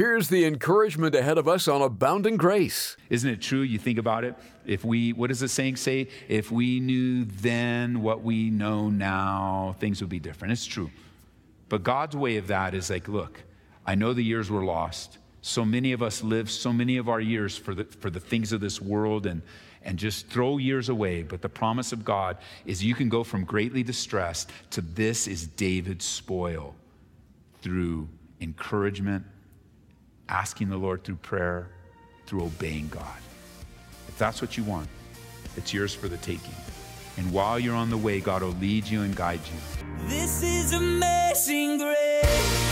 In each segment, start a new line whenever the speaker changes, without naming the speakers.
Here's the encouragement ahead of us on Abounding Grace.
Isn't it true? You think about it. If we, what does the saying say? If we knew then what we know now, things would be different. It's true. But God's way of that is like, look, I know the years were lost. So many of us live so many of our years for the, for the things of this world and, and just throw years away. But the promise of God is you can go from greatly distressed to this is David's spoil through encouragement asking the Lord through prayer, through obeying God. If that's what you want, it's yours for the taking. And while you're on the way, God will lead you and guide you.
This is amazing grace.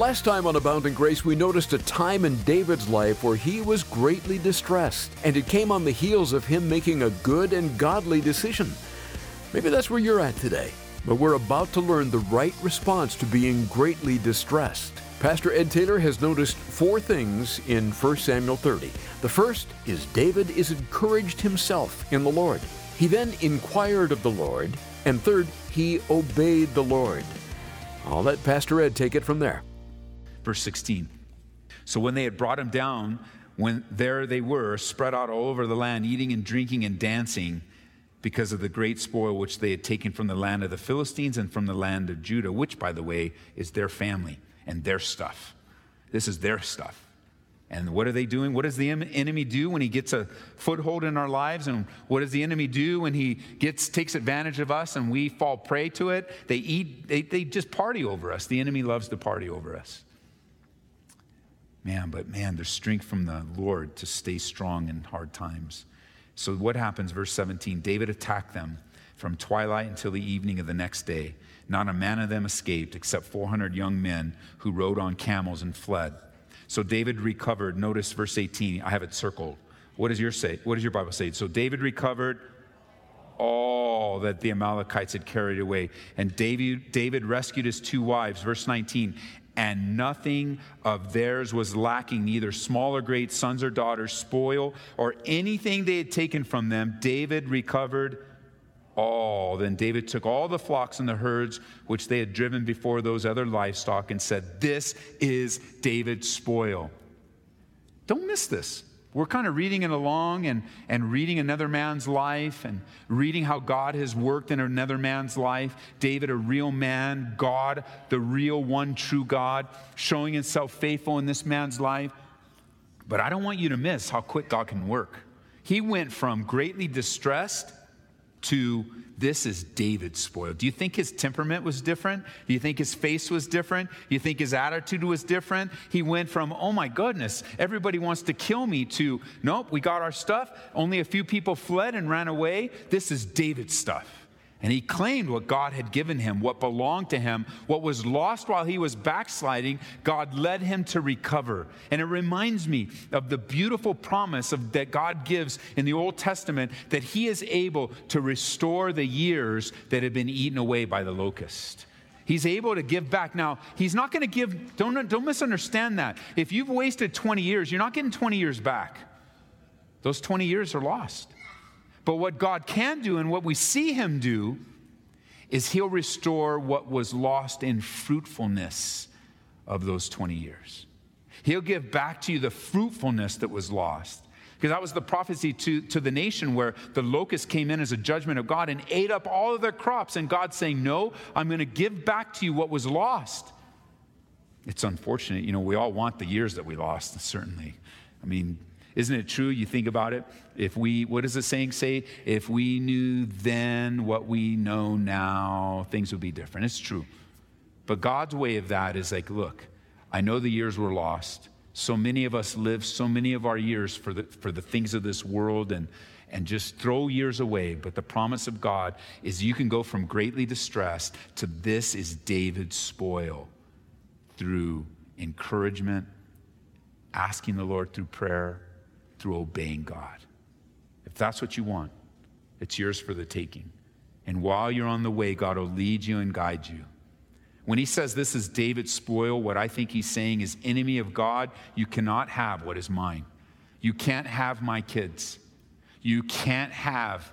Last time on Abounding Grace, we noticed a time in David's life where he was greatly distressed, and it came on the heels of him making a good and godly decision. Maybe that's where you're at today, but we're about to learn the right response to being greatly distressed. Pastor Ed Taylor has noticed four things in 1 Samuel 30. The first is David is encouraged himself in the Lord. He then inquired of the Lord, and third, he obeyed the Lord. I'll let Pastor Ed take it from there.
Verse 16. So when they had brought him down, when there they were, spread out all over the land, eating and drinking and dancing, because of the great spoil which they had taken from the land of the Philistines and from the land of Judah, which, by the way, is their family and their stuff. This is their stuff. And what are they doing? What does the enemy do when he gets a foothold in our lives? And what does the enemy do when he gets takes advantage of us and we fall prey to it? They eat, they, they just party over us. The enemy loves to party over us. Man, but man, there's strength from the Lord to stay strong in hard times. So what happens? Verse 17 David attacked them from twilight until the evening of the next day. Not a man of them escaped except 400 young men who rode on camels and fled. So David recovered. Notice verse 18. I have it circled. What does your say? What does your Bible say? So David recovered all that the Amalekites had carried away. And David, David rescued his two wives. Verse 19. And nothing of theirs was lacking, neither small or great, sons or daughters, spoil, or anything they had taken from them. David recovered all. Then David took all the flocks and the herds which they had driven before those other livestock and said, This is David's spoil. Don't miss this. We're kind of reading it along and, and reading another man's life and reading how God has worked in another man's life. David, a real man, God, the real one true God, showing himself faithful in this man's life. But I don't want you to miss how quick God can work. He went from greatly distressed to this is David's spoil. Do you think his temperament was different? Do you think his face was different? Do you think his attitude was different? He went from, oh my goodness, everybody wants to kill me, to, nope, we got our stuff. Only a few people fled and ran away. This is David's stuff. And he claimed what God had given him, what belonged to him, what was lost while he was backsliding, God led him to recover. And it reminds me of the beautiful promise of, that God gives in the Old Testament that he is able to restore the years that have been eaten away by the locust. He's able to give back. Now, he's not going to give, don't, don't misunderstand that. If you've wasted 20 years, you're not getting 20 years back. Those 20 years are lost. But what God can do and what we see Him do is He'll restore what was lost in fruitfulness of those 20 years. He'll give back to you the fruitfulness that was lost. Because that was the prophecy to, to the nation where the locust came in as a judgment of God and ate up all of their crops. And God saying, No, I'm going to give back to you what was lost. It's unfortunate. You know, we all want the years that we lost, certainly. I mean, isn't it true? You think about it. If we, what does the saying say? If we knew then what we know now, things would be different. It's true. But God's way of that is like, look, I know the years were lost. So many of us live so many of our years for the, for the things of this world and, and just throw years away. But the promise of God is you can go from greatly distressed to this is David's spoil through encouragement, asking the Lord through prayer, through obeying God. If that's what you want, it's yours for the taking. And while you're on the way, God will lead you and guide you. When he says this is David's spoil, what I think he's saying is, enemy of God, you cannot have what is mine. You can't have my kids. You can't have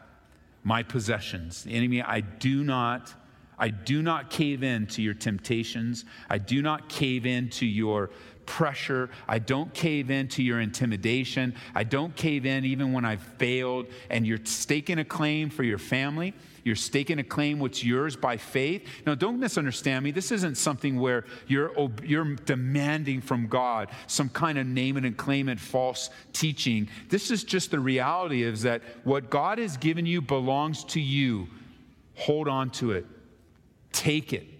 my possessions. The enemy, I do not, I do not cave in to your temptations. I do not cave in to your pressure. I don't cave in to your intimidation. I don't cave in even when I've failed and you're staking a claim for your family. You're staking a claim what's yours by faith. Now, don't misunderstand me. This isn't something where you're, you're demanding from God some kind of name it and claim it false teaching. This is just the reality is that what God has given you belongs to you. Hold on to it. Take it.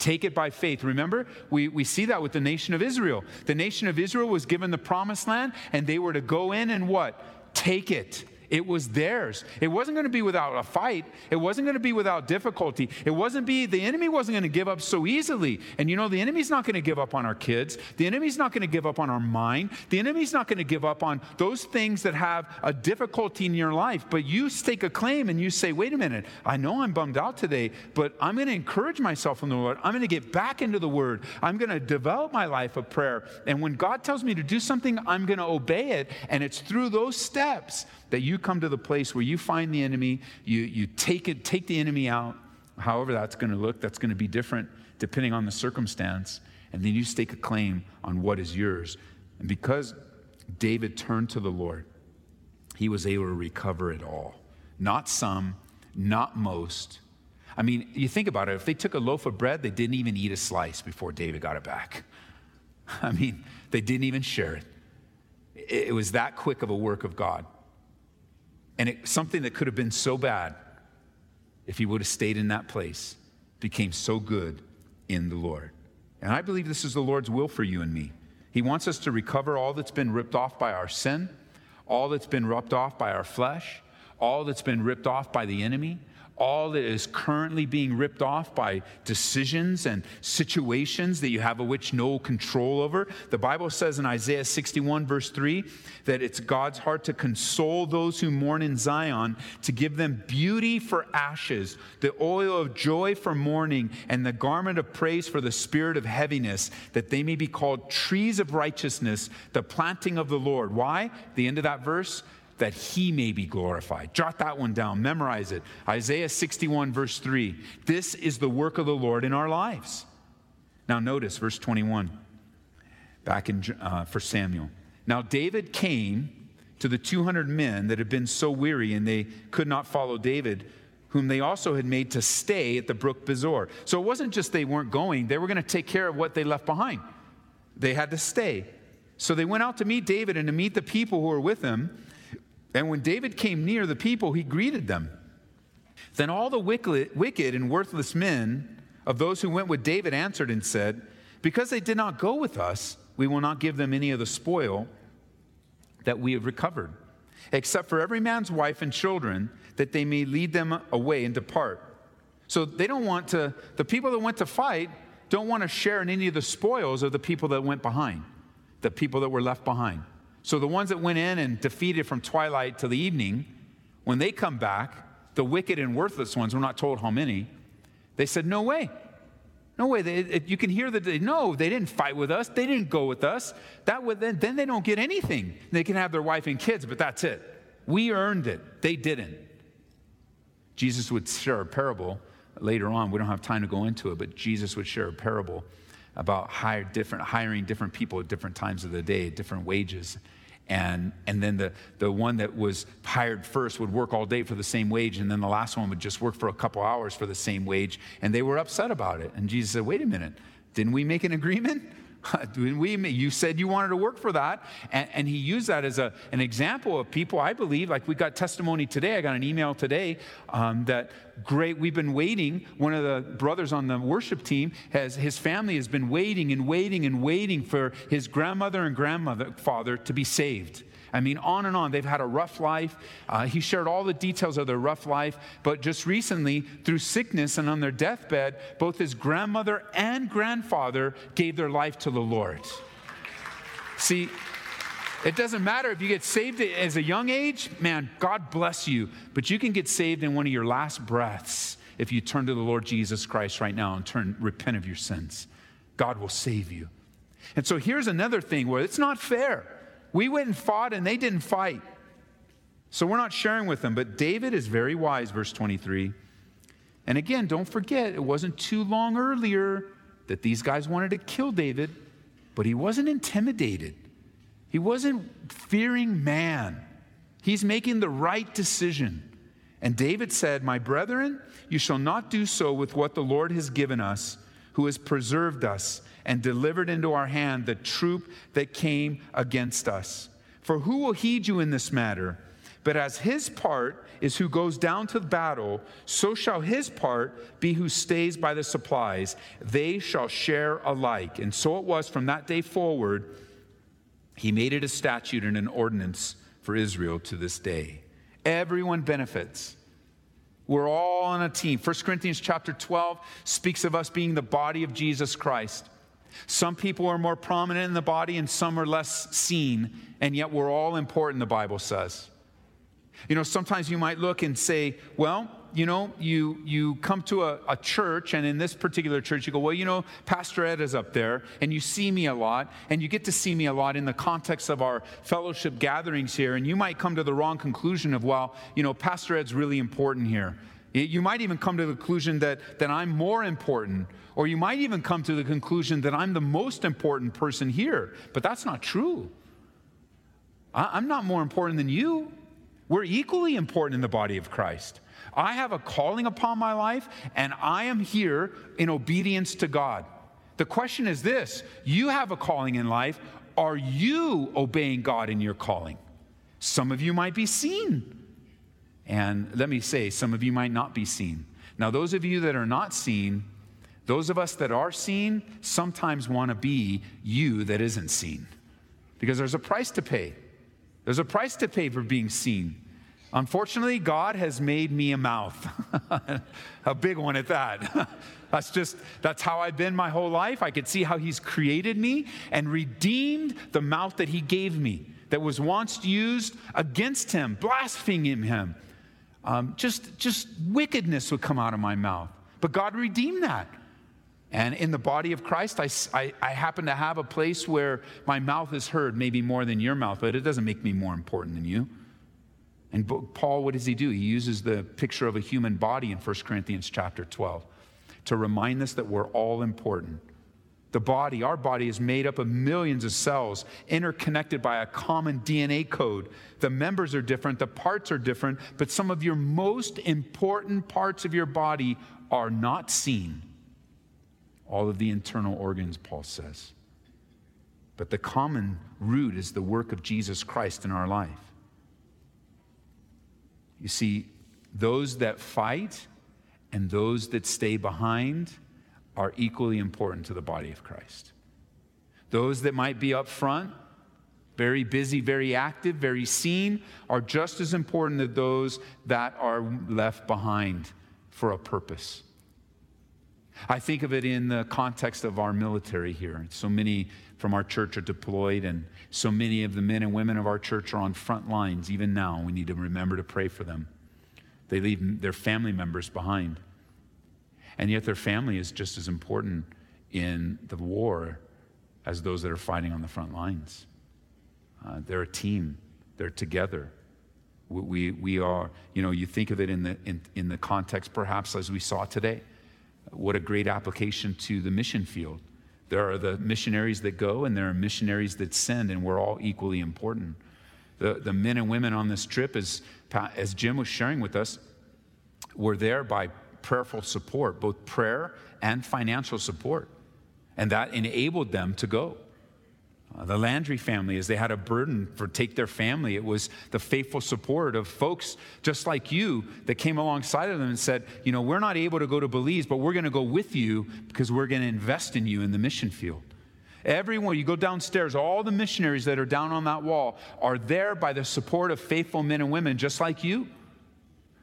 Take it by faith. Remember, we, we see that with the nation of Israel. The nation of Israel was given the promised land, and they were to go in and what? Take it. It was theirs. It wasn't going to be without a fight. It wasn't going to be without difficulty. It wasn't be the enemy wasn't going to give up so easily. And you know the enemy's not going to give up on our kids. The enemy's not going to give up on our mind. The enemy's not going to give up on those things that have a difficulty in your life. But you stake a claim and you say, "Wait a minute. I know I'm bummed out today, but I'm going to encourage myself in the Lord. I'm going to get back into the word. I'm going to develop my life of prayer. And when God tells me to do something, I'm going to obey it. And it's through those steps that you come to the place where you find the enemy, you, you take it, take the enemy out, however that's going to look, that's going to be different depending on the circumstance, and then you stake a claim on what is yours. And because David turned to the Lord, he was able to recover it all. Not some, not most. I mean, you think about it, if they took a loaf of bread, they didn't even eat a slice before David got it back. I mean, they didn't even share it. It was that quick of a work of God. And it, something that could have been so bad if he would have stayed in that place became so good in the Lord. And I believe this is the Lord's will for you and me. He wants us to recover all that's been ripped off by our sin, all that's been ripped off by our flesh, all that's been ripped off by the enemy, all that is currently being ripped off by decisions and situations that you have of which no control over. The Bible says in Isaiah 61, verse 3, that it's God's heart to console those who mourn in Zion, to give them beauty for ashes, the oil of joy for mourning, and the garment of praise for the spirit of heaviness, that they may be called trees of righteousness, the planting of the Lord. Why? The end of that verse that he may be glorified. Jot that one down, memorize it. Isaiah 61, verse 3. This is the work of the Lord in our lives. Now, notice verse 21, back in uh, for Samuel. Now, David came to the 200 men that had been so weary and they could not follow David, whom they also had made to stay at the brook Besor. So it wasn't just they weren't going, they were going to take care of what they left behind. They had to stay. So they went out to meet David and to meet the people who were with him. And when David came near the people, he greeted them. Then all the wicked and worthless men of those who went with David answered and said, Because they did not go with us, we will not give them any of the spoil that we have recovered, except for every man's wife and children, that they may lead them away and depart. So they don't want to, the people that went to fight don't want to share in any of the spoils of the people that went behind, the people that were left behind. So the ones that went in and defeated from twilight to the evening, when they come back, the wicked and worthless ones, we're not told how many, they said, No way. No way. They, it, you can hear that they, no, they didn't fight with us. They didn't go with us. That would, then, then they don't get anything. They can have their wife and kids, but that's it. We earned it. They didn't. Jesus would share a parable later on. We don't have time to go into it, but Jesus would share a parable about hire different, hiring different people at different times of the day, different wages. And, and then the, the one that was hired first would work all day for the same wage, and then the last one would just work for a couple hours for the same wage. And they were upset about it. And Jesus said, Wait a minute, didn't we make an agreement? we, you said you wanted to work for that. And, and, he used that as a, an example of people, I believe, like we got testimony today. I got an email today um, that great, we've been waiting. One of the brothers on the worship team has, his family has been waiting and waiting and waiting for his grandmother and grandmother, father to be saved. I mean, on and on. They've had a rough life. Uh, he shared all the details of their rough life. But just recently, through sickness and on their deathbed, both his grandmother and grandfather gave their life to the Lord. See, it doesn't matter if you get saved as a young age, man, God bless you. But you can get saved in one of your last breaths if you turn to the Lord Jesus Christ right now and turn repent of your sins. God will save you. And so here's another thing where it's not fair. We went and fought and they didn't fight. So we're not sharing with them. But David is very wise, verse 23. And again, don't forget, it wasn't too long earlier that these guys wanted to kill David, but he wasn't intimidated. He wasn't fearing man. He's making the right decision. And David said, My brethren, you shall not do so with what the Lord has given us, who has preserved us and delivered into our hand the troop that came against us. For who will heed you in this matter? But as his part is who goes down to the battle, so shall his part be who stays by the supplies. They shall share alike. And so it was from that day forward he made it a statute and an ordinance for Israel to this day. Everyone benefits. We're all on a team. 1 Corinthians chapter 12 speaks of us being the body of Jesus Christ. Some people are more prominent in the body and some are less seen, and yet we're all important, the Bible says. You know, sometimes you might look and say, well, you know, you, you come to a, a, church, and in this particular church, you go, well, you know, Pastor Ed is up there, and you see me a lot, and you get to see me a lot in the context of our fellowship gatherings here, and you might come to the wrong conclusion of, well, you know, Pastor Ed's really important here. You might even come to the conclusion that, that I'm more important, or you might even come to the conclusion that I'm the most important person here, but that's not true. I, I'm not more important than you. We're equally important in the body of Christ. I have a calling upon my life, and I am here in obedience to God. The question is this you have a calling in life. Are you obeying God in your calling? Some of you might be seen. And let me say, some of you might not be seen. Now, those of you that are not seen, those of us that are seen sometimes want to be you that isn't seen because there's a price to pay. There's a price to pay for being seen. Unfortunately, God has made me a mouth, a big one at that. that's just, that's how I've been my whole life. I could see how He's created me and redeemed the mouth that He gave me that was once used against Him, blaspheming Him. Um, just, just wickedness would come out of my mouth. But God redeemed that. And in the body of Christ, I, I, I, happen to have a place where my mouth is heard, maybe more than your mouth, but it doesn't make me more important than you. And Paul, what does he do? He uses the picture of a human body in 1 Corinthians chapter 12 to remind us that we're all important. The body, our body, is made up of millions of cells interconnected by a common DNA code. The members are different, the parts are different, but some of your most important parts of your body are not seen. All of the internal organs, Paul says. But the common root is the work of Jesus Christ in our life. You see, those that fight and those that stay behind are equally important to the body of Christ. Those that might be up front, very busy, very active, very seen, are just as important as those that are left behind for a purpose. I think of it in the context of our military here. So many from our church are deployed, and so many of the men and women of our church are on front lines even now. We need to remember to pray for them. They leave their family members behind. And yet, their family is just as important in the war as those that are fighting on the front lines. Uh, they're a team, they're together. We, we are, you know, you think of it in the, in, in the context perhaps as we saw today. What a great application to the mission field. There are the missionaries that go, and there are missionaries that send, and we're all equally important. The, the men and women on this trip, as, as Jim was sharing with us, were there by prayerful support, both prayer and financial support. And that enabled them to go. Uh, the Landry family, as they had a burden for take their family, it was the faithful support of folks just like you that came alongside of them and said, you know, we're not able to go to Belize, but we're going to go with you because we're going to invest in you in the mission field. Everyone, you go downstairs, all the missionaries that are down on that wall are there by the support of faithful men and women just like you.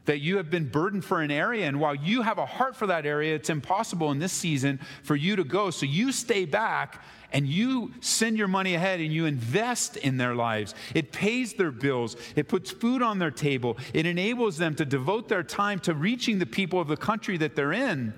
That you have been burdened for an area, and while you have a heart for that area, it's impossible in this season for you to go. So you stay back and you send your money ahead and you invest in their lives. It pays their bills, it puts food on their table, it enables them to devote their time to reaching the people of the country that they're in.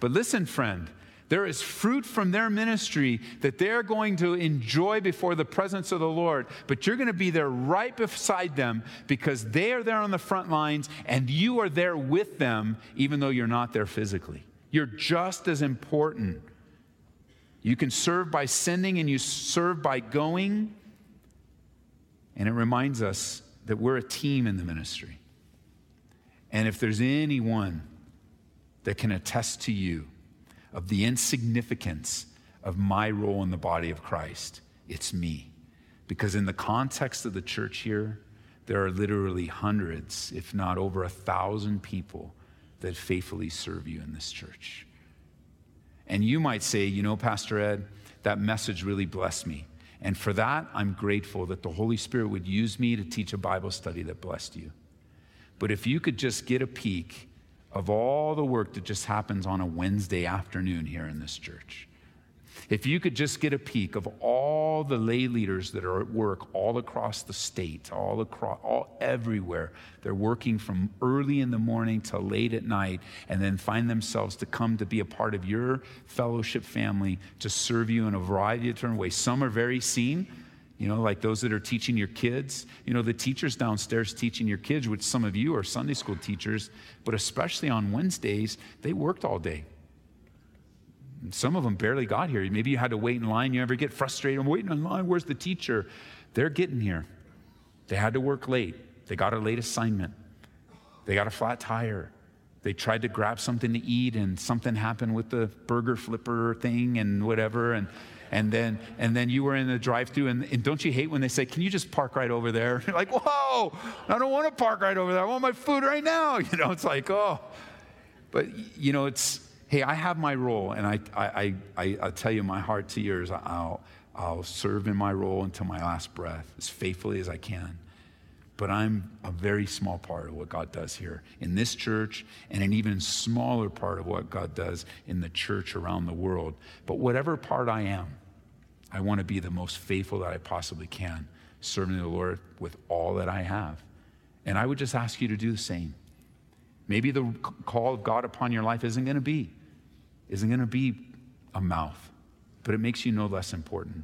But listen, friend, there is fruit from their ministry that they're going to enjoy before the presence of the Lord. But you're going to be there right beside them because they are there on the front lines and you are there with them, even though you're not there physically. You're just as important. You can serve by sending and you serve by going. And it reminds us that we're a team in the ministry. And if there's anyone that can attest to you, of the insignificance of my role in the body of Christ, it's me. Because in the context of the church here, there are literally hundreds, if not over a thousand people that faithfully serve you in this church. And you might say, you know, Pastor Ed, that message really blessed me. And for that, I'm grateful that the Holy Spirit would use me to teach a Bible study that blessed you. But if you could just get a peek of all the work that just happens on a Wednesday afternoon here in this church. If you could just get a peek of all the lay leaders that are at work all across the state, all across, all everywhere, they're working from early in the morning till late at night, and then find themselves to come to be a part of your fellowship family to serve you in a variety of different ways. Some are very seen, you know, like those that are teaching your kids. You know, the teachers downstairs teaching your kids, which some of you are Sunday school teachers, but especially on Wednesdays, they worked all day. And some of them barely got here. Maybe you had to wait in line. You ever get frustrated? I'm waiting in line. Where's the teacher? They're getting here. They had to work late. They got a late assignment. They got a flat tire. They tried to grab something to eat, and something happened with the burger flipper thing and whatever. And and then and then you were in the drive-through and, and, don't you hate when they say can you just park right over there? You're like whoa i don't want to park right over there. I want my food right now. You know it's like oh. But you know it's hey i have my role and i i i, I tell you my heart to yours i'll i'll serve in my role until my last breath as faithfully as i can but I'm a very small part of what God does here in this church and an even smaller part of what God does in the church around the world. But whatever part I am, I want to be the most faithful that I possibly can, serving the Lord with all that I have. And I would just ask you to do the same. Maybe the call of God upon your life isn't going to be, isn't going to be a mouth, but it makes you no less important.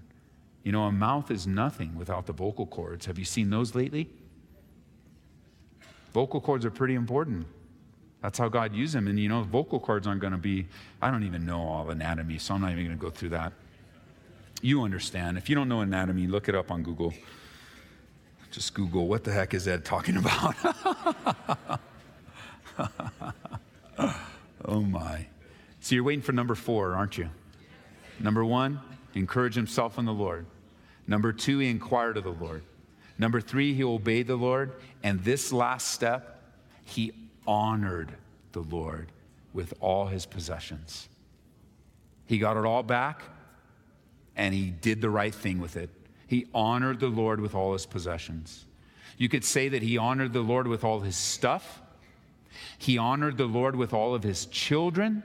You know, a mouth is nothing without the vocal cords. Have you seen those lately? Vocal cords are pretty important. That's how God used them. And you know, vocal cords aren't going to be, I don't even know all anatomy, so I'm not even going to go through that. You understand. If you don't know anatomy, look it up on Google. Just Google, what the heck is Ed talking about? oh my. So you're waiting for number four, aren't you? Number one, encourage himself in the Lord. Number two, he inquired of the Lord. Number three, he obeyed the Lord. And this last step, he honored the Lord with all his possessions. He got it all back and he did the right thing with it. He honored the Lord with all his possessions. You could say that he honored the Lord with all his stuff. He honored the Lord with all of his children.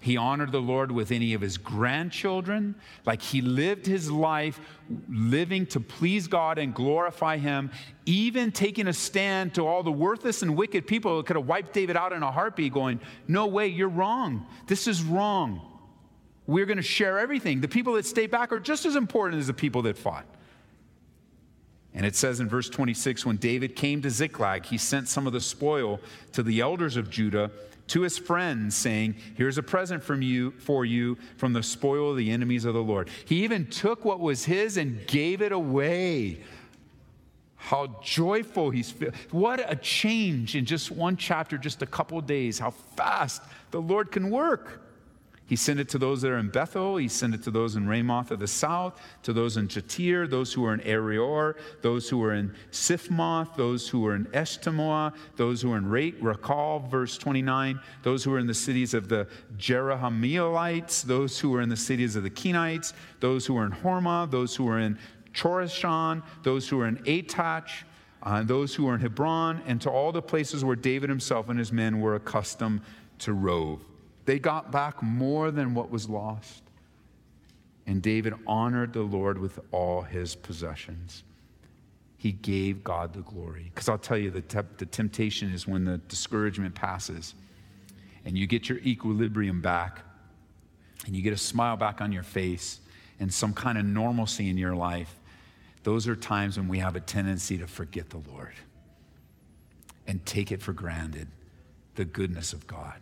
He honored the Lord with any of his grandchildren. Like he lived his life living to please God and glorify him, even taking a stand to all the worthless and wicked people who could have wiped David out in a heartbeat, going, No way, you're wrong. This is wrong. We're going to share everything. The people that stay back are just as important as the people that fought. And it says in verse 26 when David came to Ziklag, he sent some of the spoil to the elders of Judah to his friends, saying, Here's a present from you for you from the spoil of the enemies of the Lord. He even took what was his and gave it away. How joyful he's feeling. What a change in just one chapter, just a couple days. How fast the Lord can work. He sent it to those that are in Bethel. He sent it to those in Ramoth of the south, to those in Jattir, those who are in Aroer, those who are in Siphmoth, those who are in Eshtemoa, those who are in Rachal, verse 29, those who are in the cities of the Jerahmeelites, those who are in the cities of the Kenites, those who are in Hormah, those who are in Chorashan, those who are in Athach, uh, those who are in Hebron, and to all the places where David himself and his men were accustomed to rove. They got back more than what was lost. And David honored the Lord with all his possessions. He gave God the glory. Because I'll tell you, the, te- the temptation is when the discouragement passes and you get your equilibrium back and you get a smile back on your face and some kind of normalcy in your life. Those are times when we have a tendency to forget the Lord and take it for granted the goodness of God.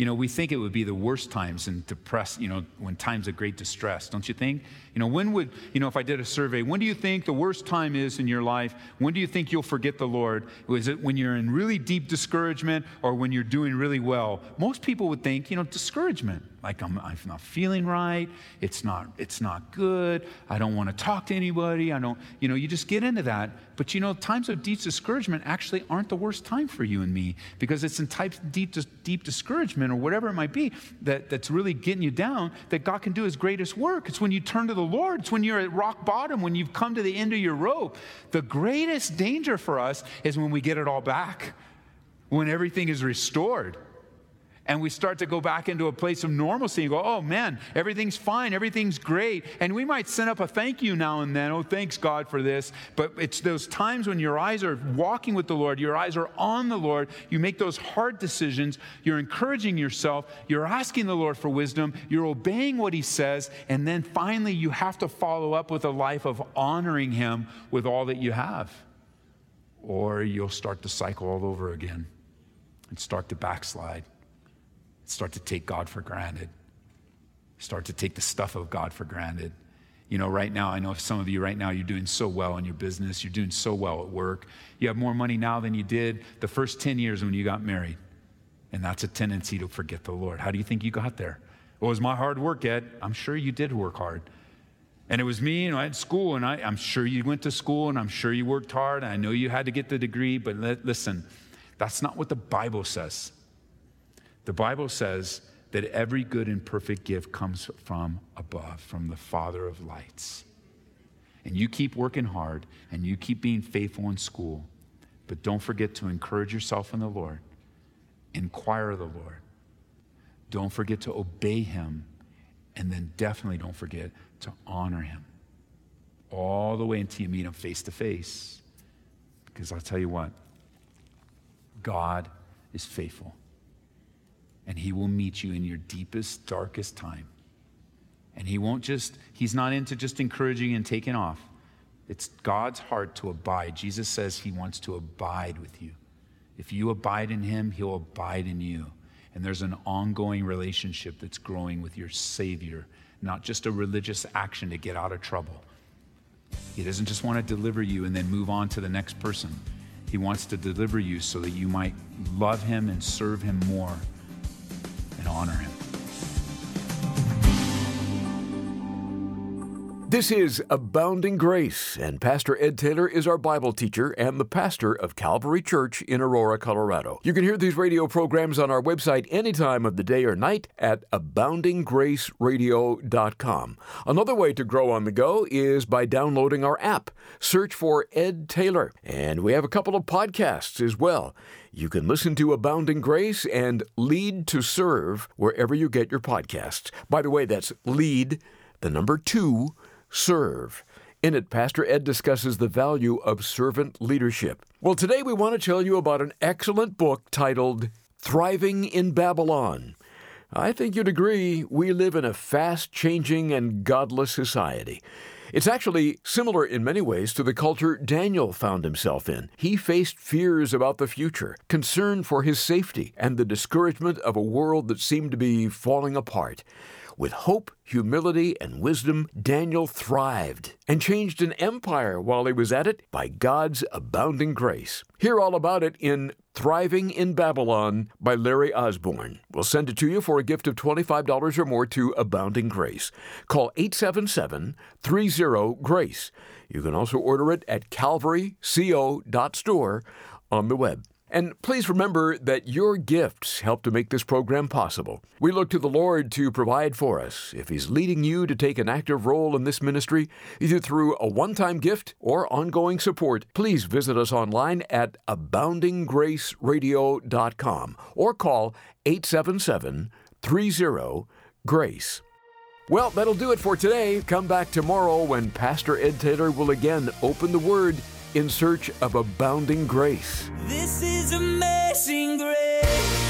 You know, we think it would be the worst times and depressed, you know, when times of great distress, don't you think? You know, when would, you know, if I did a survey, when do you think the worst time is in your life? When do you think you'll forget the Lord? Is it when you're in really deep discouragement or when you're doing really well? Most people would think, you know, discouragement. Like I'm, I'm not feeling right. It's not, it's not good. I don't want to talk to anybody. I don't, you know, you just get into that. But you know, times of deep discouragement actually aren't the worst time for you and me because it's in types deep, deep discouragement or whatever it might be that, that's really getting you down that God can do his greatest work. It's when you turn to the Lord. It's when you're at rock bottom, when you've come to the end of your rope. The greatest danger for us is when we get it all back, when everything is restored and we start to go back into a place of normalcy and go, oh man, everything's fine, everything's great. And we might send up a thank you now and then, oh, thanks God for this. But it's those times when your eyes are walking with the Lord, your eyes are on the Lord, you make those hard decisions, you're encouraging yourself, you're asking the Lord for wisdom, you're obeying what He says, and then finally you have to follow up with a life of honoring Him with all that you have. Or you'll start to cycle all over again and start to backslide start to take God for granted, start to take the stuff of God for granted. You know, right now, I know some of you right now, you're doing so well in your business, you're doing so well at work. You have more money now than you did the first 10 years when you got married. And that's a tendency to forget the Lord. How do you think you got there? Well, it was my hard work, Ed. I'm sure you did work hard. And it was me, and I had school, and I, am sure you went to school, and I'm sure you worked hard. and I know you had to get the degree, but let, listen, that's not what the Bible says. The Bible says that every good and perfect gift comes from above, from the Father of lights. And you keep working hard and you keep being faithful in school, but don't forget to encourage yourself in the Lord, inquire of the Lord. Don't forget to obey Him, and then definitely don't forget to honor Him all the way until you meet Him face to face. Because I'll tell you what, God is faithful and He will meet you in your deepest, darkest time. And He won't just, He's not into just encouraging and taking off. It's God's heart to abide. Jesus says He wants to abide with you. If you abide in Him, He'll abide in you. And there's an ongoing relationship that's growing with your Savior, not just a religious action to get out of trouble. He doesn't just want to deliver you and then move on to the next person. He wants to deliver you so that you might love Him and serve Him more and honor him.
This is Abounding Grace, and Pastor Ed Taylor is our Bible teacher and the pastor of Calvary Church in Aurora, Colorado. You can hear these radio programs on our website any time of the day or night at aboundinggraceradio.com. Another way to grow on the go is by downloading our app. Search for Ed Taylor, and we have a couple of podcasts as well. You can listen to Abounding Grace and Lead to Serve wherever you get your podcasts. By the way, that's Lead, the number two, Serve. In it, Pastor Ed discusses the value of servant leadership. Well, today we want to tell you about an excellent book titled Thriving in Babylon. I think you'd agree we live in a fast changing and godless society. It's actually similar in many ways to the culture Daniel found himself in. He faced fears about the future, concern for his safety, and the discouragement of a world that seemed to be falling apart. With hope, humility, and wisdom, Daniel thrived and changed an empire while he was at it by God's abounding grace. Hear all about it in Thriving in Babylon by Larry Osborne. We'll send it to you for a gift of $25 or more to Abounding Grace. Call 877 30 GRACE. You can also order it at calvaryco.store on the web. And please remember that your gifts help to make this program possible. We look to the Lord to provide for us. If He's leading you to take an active role in this ministry, either through a one time gift or ongoing support, please visit us online at aboundinggraceradio.com or call 877 30 GRACE. Well, that'll do it for today. Come back tomorrow when Pastor Ed Taylor will again open the Word in search of abounding grace.
This is amazing grace.